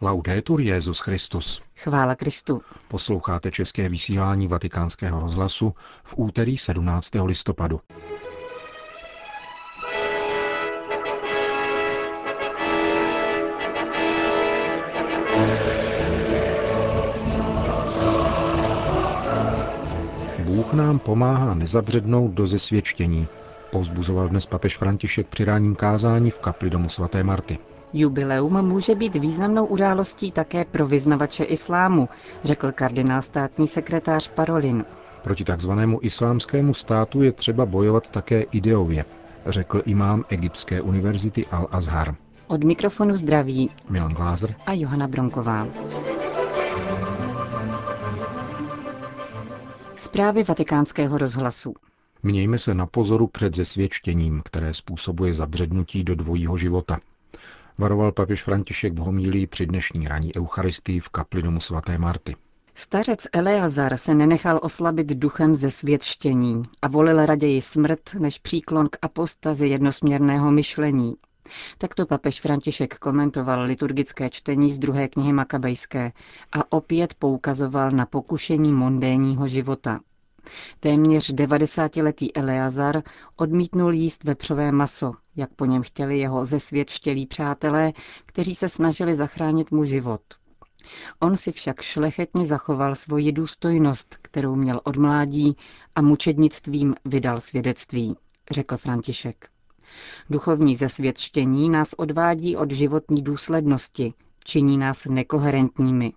Laudetur Jezus Christus. Chvála Kristu. Posloucháte české vysílání Vatikánského rozhlasu v úterý 17. listopadu. Bůh nám pomáhá nezabřednout do zesvědčení, pozbuzoval dnes papež František při ráním kázání v kapli domu svaté Marty. Jubileum může být významnou událostí také pro vyznavače islámu, řekl kardinál státní sekretář Parolin. Proti takzvanému islámskému státu je třeba bojovat také ideově, řekl imám Egyptské univerzity Al-Azhar. Od mikrofonu zdraví Milan Glázer a Johana Bronková. Zprávy vatikánského rozhlasu. Mějme se na pozoru před zesvědčením, které způsobuje zabřednutí do dvojího života. Varoval papež František v homílii při dnešní raní Eucharistii v kapli domu svaté Marty. Stařec Eleazar se nenechal oslabit duchem ze světštění a volil raději smrt než příklon k apostazi jednosměrného myšlení. Takto papež František komentoval liturgické čtení z druhé knihy Makabejské a opět poukazoval na pokušení mondénního života. Téměř 90-letý Eleazar odmítnul jíst vepřové maso, jak po něm chtěli jeho zesvědčtělí přátelé, kteří se snažili zachránit mu život. On si však šlechetně zachoval svoji důstojnost, kterou měl od mládí a mučednictvím vydal svědectví, řekl František. Duchovní zesvědčení nás odvádí od životní důslednosti, činí nás nekoherentními.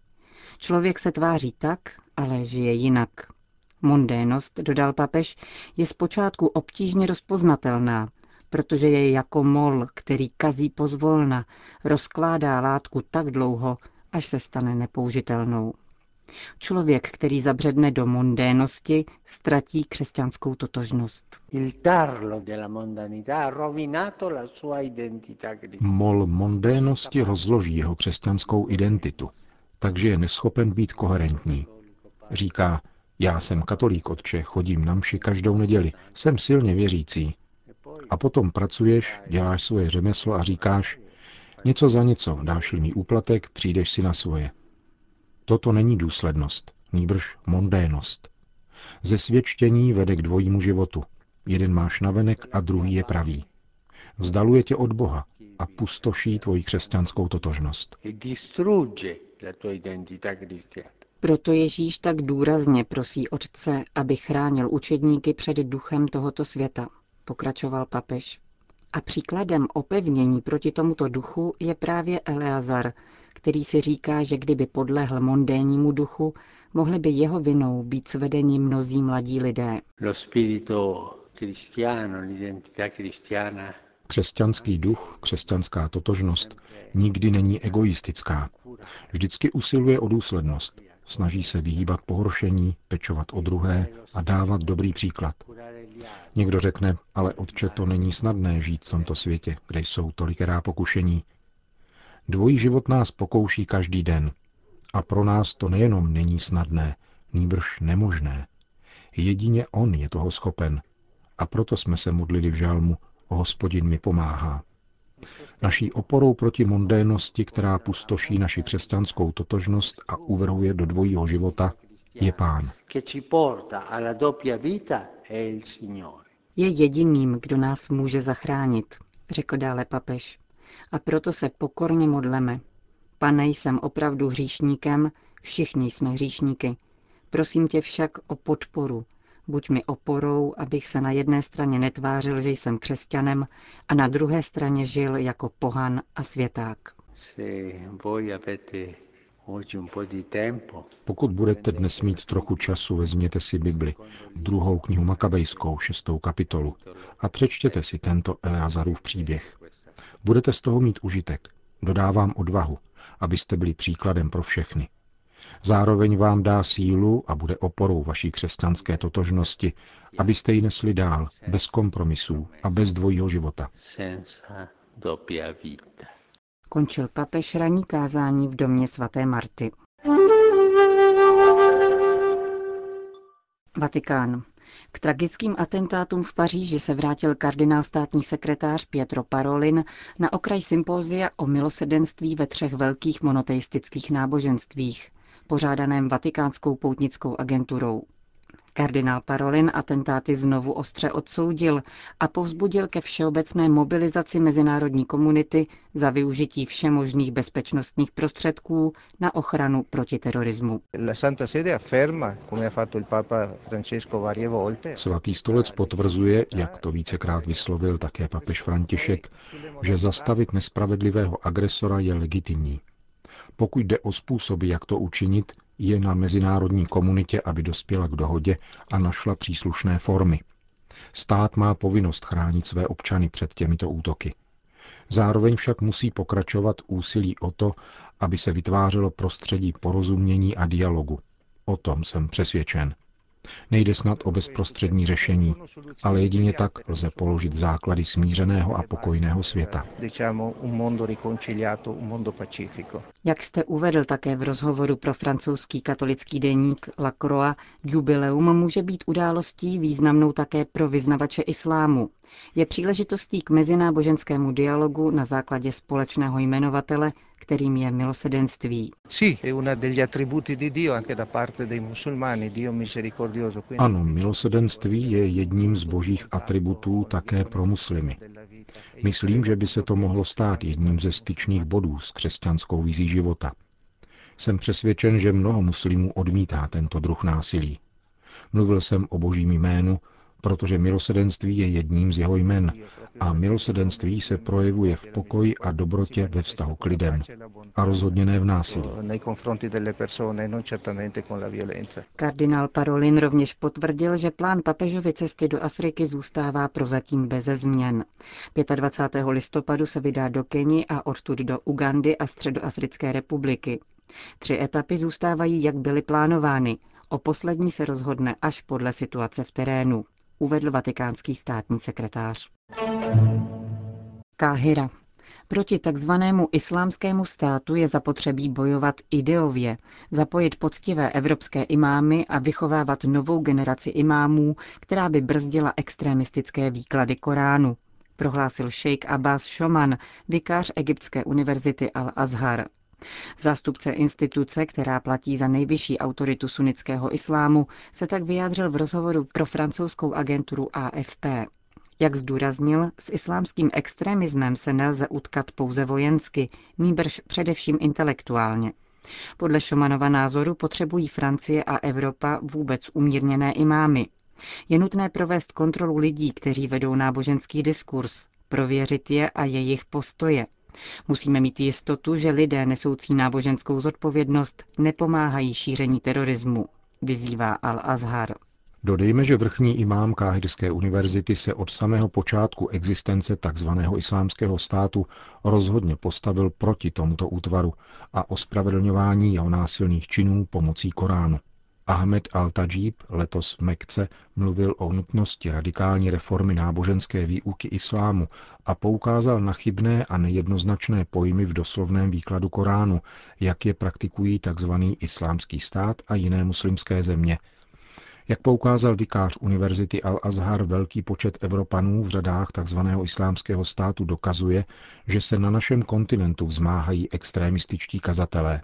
Člověk se tváří tak, ale žije jinak. Mondénost, dodal papež, je zpočátku obtížně rozpoznatelná, protože je jako mol, který kazí pozvolna, rozkládá látku tak dlouho, až se stane nepoužitelnou. Člověk, který zabředne do mondénosti, ztratí křesťanskou totožnost. Mol mondénosti rozloží jeho křesťanskou identitu, takže je neschopen být koherentní. Říká, já jsem katolík, otče, chodím na mši každou neděli, jsem silně věřící. A potom pracuješ, děláš svoje řemeslo a říkáš, něco za něco, dáš-li mi úplatek, přijdeš si na svoje. Toto není důslednost, nýbrž mondénost. Ze svědčení vede k dvojímu životu. Jeden máš navenek a druhý je pravý. Vzdaluje tě od Boha a pustoší tvoji křesťanskou totožnost. Proto Ježíš tak důrazně prosí Otce, aby chránil učedníky před duchem tohoto světa, pokračoval papež. A příkladem opevnění proti tomuto duchu je právě Eleazar, který si říká, že kdyby podlehl mondénnímu duchu, mohli by jeho vinou být svedeni mnozí mladí lidé. Křesťanský duch, křesťanská totožnost nikdy není egoistická. Vždycky usiluje o důslednost. Snaží se vyhýbat pohoršení, pečovat o druhé a dávat dobrý příklad. Někdo řekne, ale otče, to není snadné žít v tomto světě, kde jsou tolikerá pokušení. Dvojí život nás pokouší každý den. A pro nás to nejenom není snadné, nýbrž nemožné. Jedině On je toho schopen. A proto jsme se modlili v žálmu, o hospodin mi pomáhá. Naší oporou proti mondénosti, která pustoší naši křesťanskou totožnost a uvrhuje do dvojího života, je Pán. Je jediným, kdo nás může zachránit, řekl dále papež. A proto se pokorně modleme. Pane, jsem opravdu hříšníkem, všichni jsme hříšníky. Prosím tě však o podporu, Buď mi oporou, abych se na jedné straně netvářil, že jsem křesťanem, a na druhé straně žil jako pohan a světák. Pokud budete dnes mít trochu času, vezměte si Bibli, druhou knihu Makabejskou, šestou kapitolu, a přečtěte si tento Eleazarův příběh. Budete z toho mít užitek. Dodávám odvahu, abyste byli příkladem pro všechny. Zároveň vám dá sílu a bude oporou vaší křesťanské totožnosti, abyste ji nesli dál, bez kompromisů a bez dvojího života. Končil papež ranní kázání v domě svaté Marty. Vatikán. K tragickým atentátům v Paříži se vrátil kardinál státní sekretář Pietro Parolin na okraj sympózia o milosedenství ve třech velkých monoteistických náboženstvích, pořádaném Vatikánskou poutnickou agenturou. Kardinál Parolin atentáty znovu ostře odsoudil a povzbudil ke všeobecné mobilizaci mezinárodní komunity za využití všemožných bezpečnostních prostředků na ochranu proti terorismu. Svatý stolec potvrzuje, jak to vícekrát vyslovil také papež František, že zastavit nespravedlivého agresora je legitimní. Pokud jde o způsoby, jak to učinit, je na mezinárodní komunitě, aby dospěla k dohodě a našla příslušné formy. Stát má povinnost chránit své občany před těmito útoky. Zároveň však musí pokračovat úsilí o to, aby se vytvářelo prostředí porozumění a dialogu. O tom jsem přesvědčen. Nejde snad o bezprostřední řešení, ale jedině tak lze položit základy smířeného a pokojného světa. Jak jste uvedl také v rozhovoru pro francouzský katolický deník La Croix, jubileum může být událostí významnou také pro vyznavače islámu. Je příležitostí k mezináboženskému dialogu na základě společného jmenovatele, kterým je milosedenství. Ano, milosedenství je jedním z božích atributů také pro muslimy. Myslím, že by se to mohlo stát jedním ze styčných bodů s křesťanskou vizí života. Jsem přesvědčen, že mnoho muslimů odmítá tento druh násilí. Mluvil jsem o božím jménu, protože milosedenství je jedním z jeho jmen a milosedenství se projevuje v pokoji a dobrotě ve vztahu k lidem a rozhodně ne v násilí. Kardinál Parolin rovněž potvrdil, že plán papežovy cesty do Afriky zůstává prozatím beze změn. 25. listopadu se vydá do Keni a odtud do Ugandy a Středoafrické republiky. Tři etapy zůstávají, jak byly plánovány. O poslední se rozhodne až podle situace v terénu uvedl vatikánský státní sekretář. Káhira. Proti takzvanému islámskému státu je zapotřebí bojovat ideově, zapojit poctivé evropské imámy a vychovávat novou generaci imámů, která by brzdila extremistické výklady Koránu, prohlásil šejk Abbas Shoman, vikář Egyptské univerzity Al-Azhar. Zástupce instituce, která platí za nejvyšší autoritu sunnického islámu, se tak vyjádřil v rozhovoru pro francouzskou agenturu AFP. Jak zdůraznil, s islámským extremismem se nelze utkat pouze vojensky, nýbrž především intelektuálně. Podle Šomanova názoru potřebují Francie a Evropa vůbec umírněné imámy. Je nutné provést kontrolu lidí, kteří vedou náboženský diskurs, prověřit je a jejich postoje, Musíme mít jistotu, že lidé nesoucí náboženskou zodpovědnost nepomáhají šíření terorismu, vyzývá Al-Azhar. Dodejme, že vrchní imám Káhirské univerzity se od samého počátku existence tzv. islámského státu rozhodně postavil proti tomuto útvaru a ospravedlňování jeho násilných činů pomocí Koránu. Ahmed al-Tajib letos v Mekce mluvil o nutnosti radikální reformy náboženské výuky islámu a poukázal na chybné a nejednoznačné pojmy v doslovném výkladu Koránu, jak je praktikují tzv. islámský stát a jiné muslimské země. Jak poukázal vikář Univerzity Al-Azhar, velký počet Evropanů v řadách tzv. islámského státu dokazuje, že se na našem kontinentu vzmáhají extrémističtí kazatelé.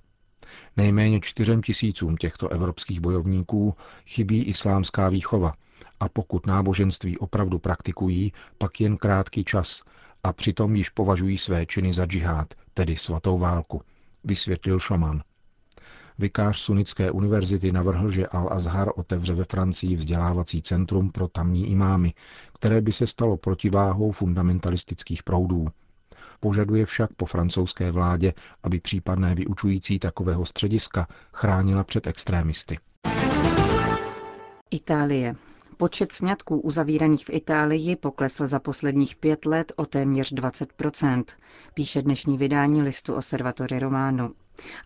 Nejméně čtyřem tisícům těchto evropských bojovníků chybí islámská výchova a pokud náboženství opravdu praktikují, pak jen krátký čas a přitom již považují své činy za džihad, tedy svatou válku, vysvětlil Šoman. Vikář Sunické univerzity navrhl, že Al-Azhar otevře ve Francii vzdělávací centrum pro tamní imámy, které by se stalo protiváhou fundamentalistických proudů. Požaduje však po francouzské vládě, aby případné vyučující takového střediska chránila před extrémisty. Itálie. Počet sňatků uzavíraných v Itálii poklesl za posledních pět let o téměř 20% píše dnešní vydání listu Osservatore Romano.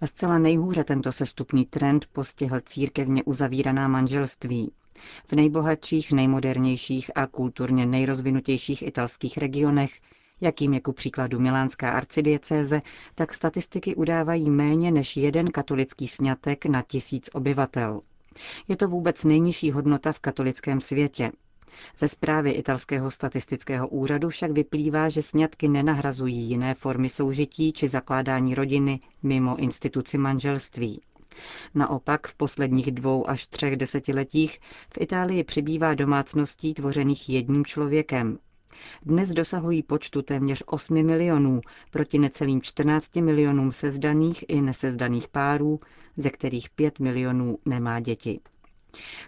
A zcela nejhůře tento sestupný trend postihl církevně uzavíraná manželství. V nejbohatších, nejmodernějších a kulturně nejrozvinutějších italských regionech jakým je ku příkladu Milánská arcidiecéze, tak statistiky udávají méně než jeden katolický sňatek na tisíc obyvatel. Je to vůbec nejnižší hodnota v katolickém světě. Ze zprávy italského statistického úřadu však vyplývá, že sňatky nenahrazují jiné formy soužití či zakládání rodiny mimo instituci manželství. Naopak v posledních dvou až třech desetiletích v Itálii přibývá domácností tvořených jedním člověkem. Dnes dosahují počtu téměř 8 milionů proti necelým 14 milionům sezdaných i nesezdaných párů, ze kterých 5 milionů nemá děti.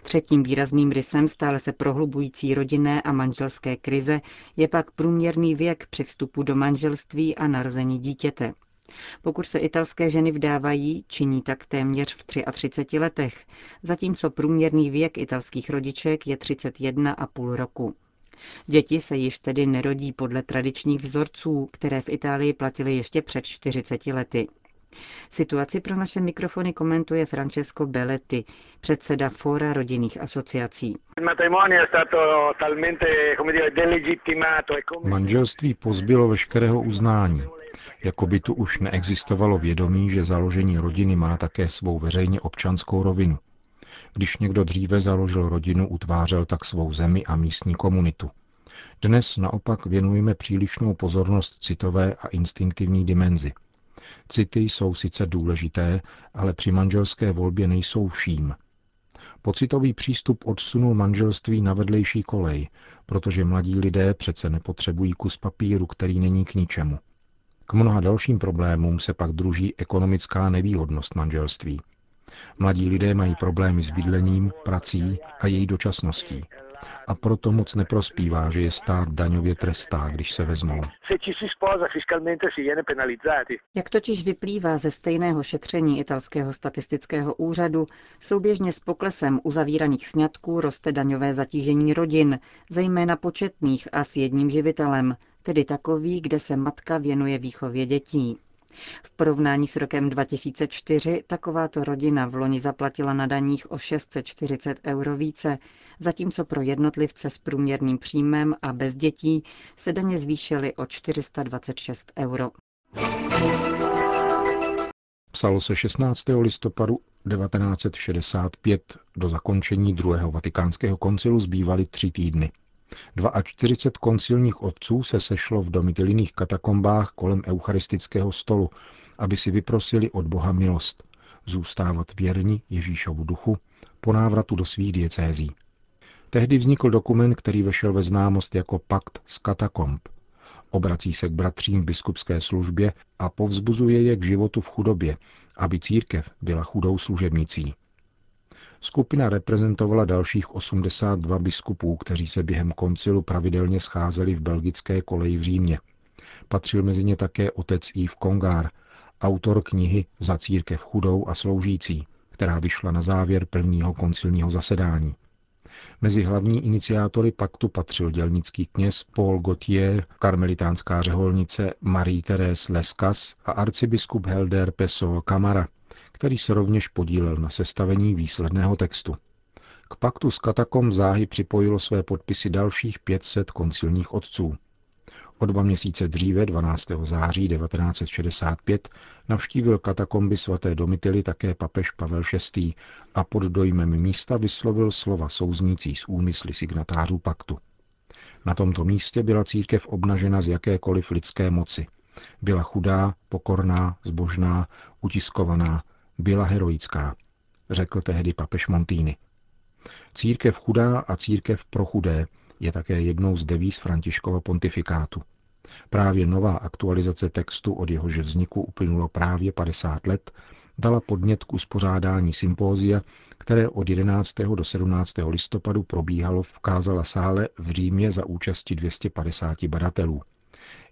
Třetím výrazným rysem stále se prohlubující rodinné a manželské krize je pak průměrný věk při vstupu do manželství a narození dítěte. Pokud se italské ženy vdávají, činí tak téměř v 33 letech, zatímco průměrný věk italských rodiček je 31,5 roku. Děti se již tedy nerodí podle tradičních vzorců, které v Itálii platily ještě před 40 lety. Situaci pro naše mikrofony komentuje Francesco Belletti, předseda Fóra rodinných asociací. E Manželství pozbylo veškerého uznání. Jako by tu už neexistovalo vědomí, že založení rodiny má také svou veřejně občanskou rovinu. Když někdo dříve založil rodinu, utvářel tak svou zemi a místní komunitu. Dnes naopak věnujeme přílišnou pozornost citové a instinktivní dimenzi – City jsou sice důležité, ale při manželské volbě nejsou vším. Pocitový přístup odsunul manželství na vedlejší kolej, protože mladí lidé přece nepotřebují kus papíru, který není k ničemu. K mnoha dalším problémům se pak druží ekonomická nevýhodnost manželství. Mladí lidé mají problémy s bydlením, prací a její dočasností a proto moc neprospívá, že je stát daňově trestá, když se vezmou. Jak totiž vyplývá ze stejného šetření italského statistického úřadu, souběžně s poklesem uzavíraných sňatků roste daňové zatížení rodin, zejména početných a s jedním živitelem, tedy takový, kde se matka věnuje výchově dětí. V porovnání s rokem 2004 takováto rodina v loni zaplatila na daních o 640 euro více, zatímco pro jednotlivce s průměrným příjmem a bez dětí se daně zvýšily o 426 euro. Psalo se 16. listopadu 1965. Do zakončení druhého vatikánského koncilu zbývaly tři týdny. 42 koncilních otců se sešlo v domitiliných katakombách kolem eucharistického stolu, aby si vyprosili od Boha milost, zůstávat věrni Ježíšovu duchu po návratu do svých diecézí. Tehdy vznikl dokument, který vešel ve známost jako Pakt z katakomb. Obrací se k bratřím v biskupské službě a povzbuzuje je k životu v chudobě, aby církev byla chudou služebnicí. Skupina reprezentovala dalších 82 biskupů, kteří se během koncilu pravidelně scházeli v belgické koleji v Římě. Patřil mezi ně také otec Yves Kongár, autor knihy Za církev chudou a sloužící, která vyšla na závěr prvního koncilního zasedání. Mezi hlavní iniciátory paktu patřil dělnický kněz Paul Gautier, karmelitánská řeholnice Marie-Thérèse Lescas a arcibiskup Helder Peso Kamara, který se rovněž podílel na sestavení výsledného textu. K paktu s katakom záhy připojilo své podpisy dalších 500 koncilních otců. O dva měsíce dříve, 12. září 1965, navštívil katakomby svaté Domitily také papež Pavel VI. a pod dojmem místa vyslovil slova souznící s úmysly signatářů paktu. Na tomto místě byla církev obnažena z jakékoliv lidské moci. Byla chudá, pokorná, zbožná, utiskovaná, byla heroická, řekl tehdy papež Montýny. Církev chudá a církev pro chudé je také jednou z devíz Františkova pontifikátu. Právě nová aktualizace textu, od jehož vzniku uplynulo právě 50 let, dala podnět k uspořádání sympózia, které od 11. do 17. listopadu probíhalo v Kázala sále v Římě za účasti 250 badatelů.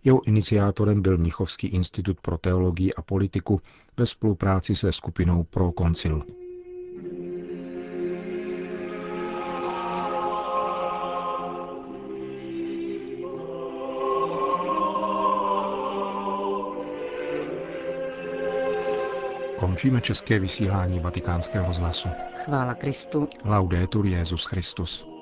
Jeho iniciátorem byl Mnichovský institut pro teologii a politiku ve spolupráci se skupinou Pro Koncil. Končíme české vysílání vatikánského rozhlasu. Chvála Kristu. Laudetur Jezus Christus.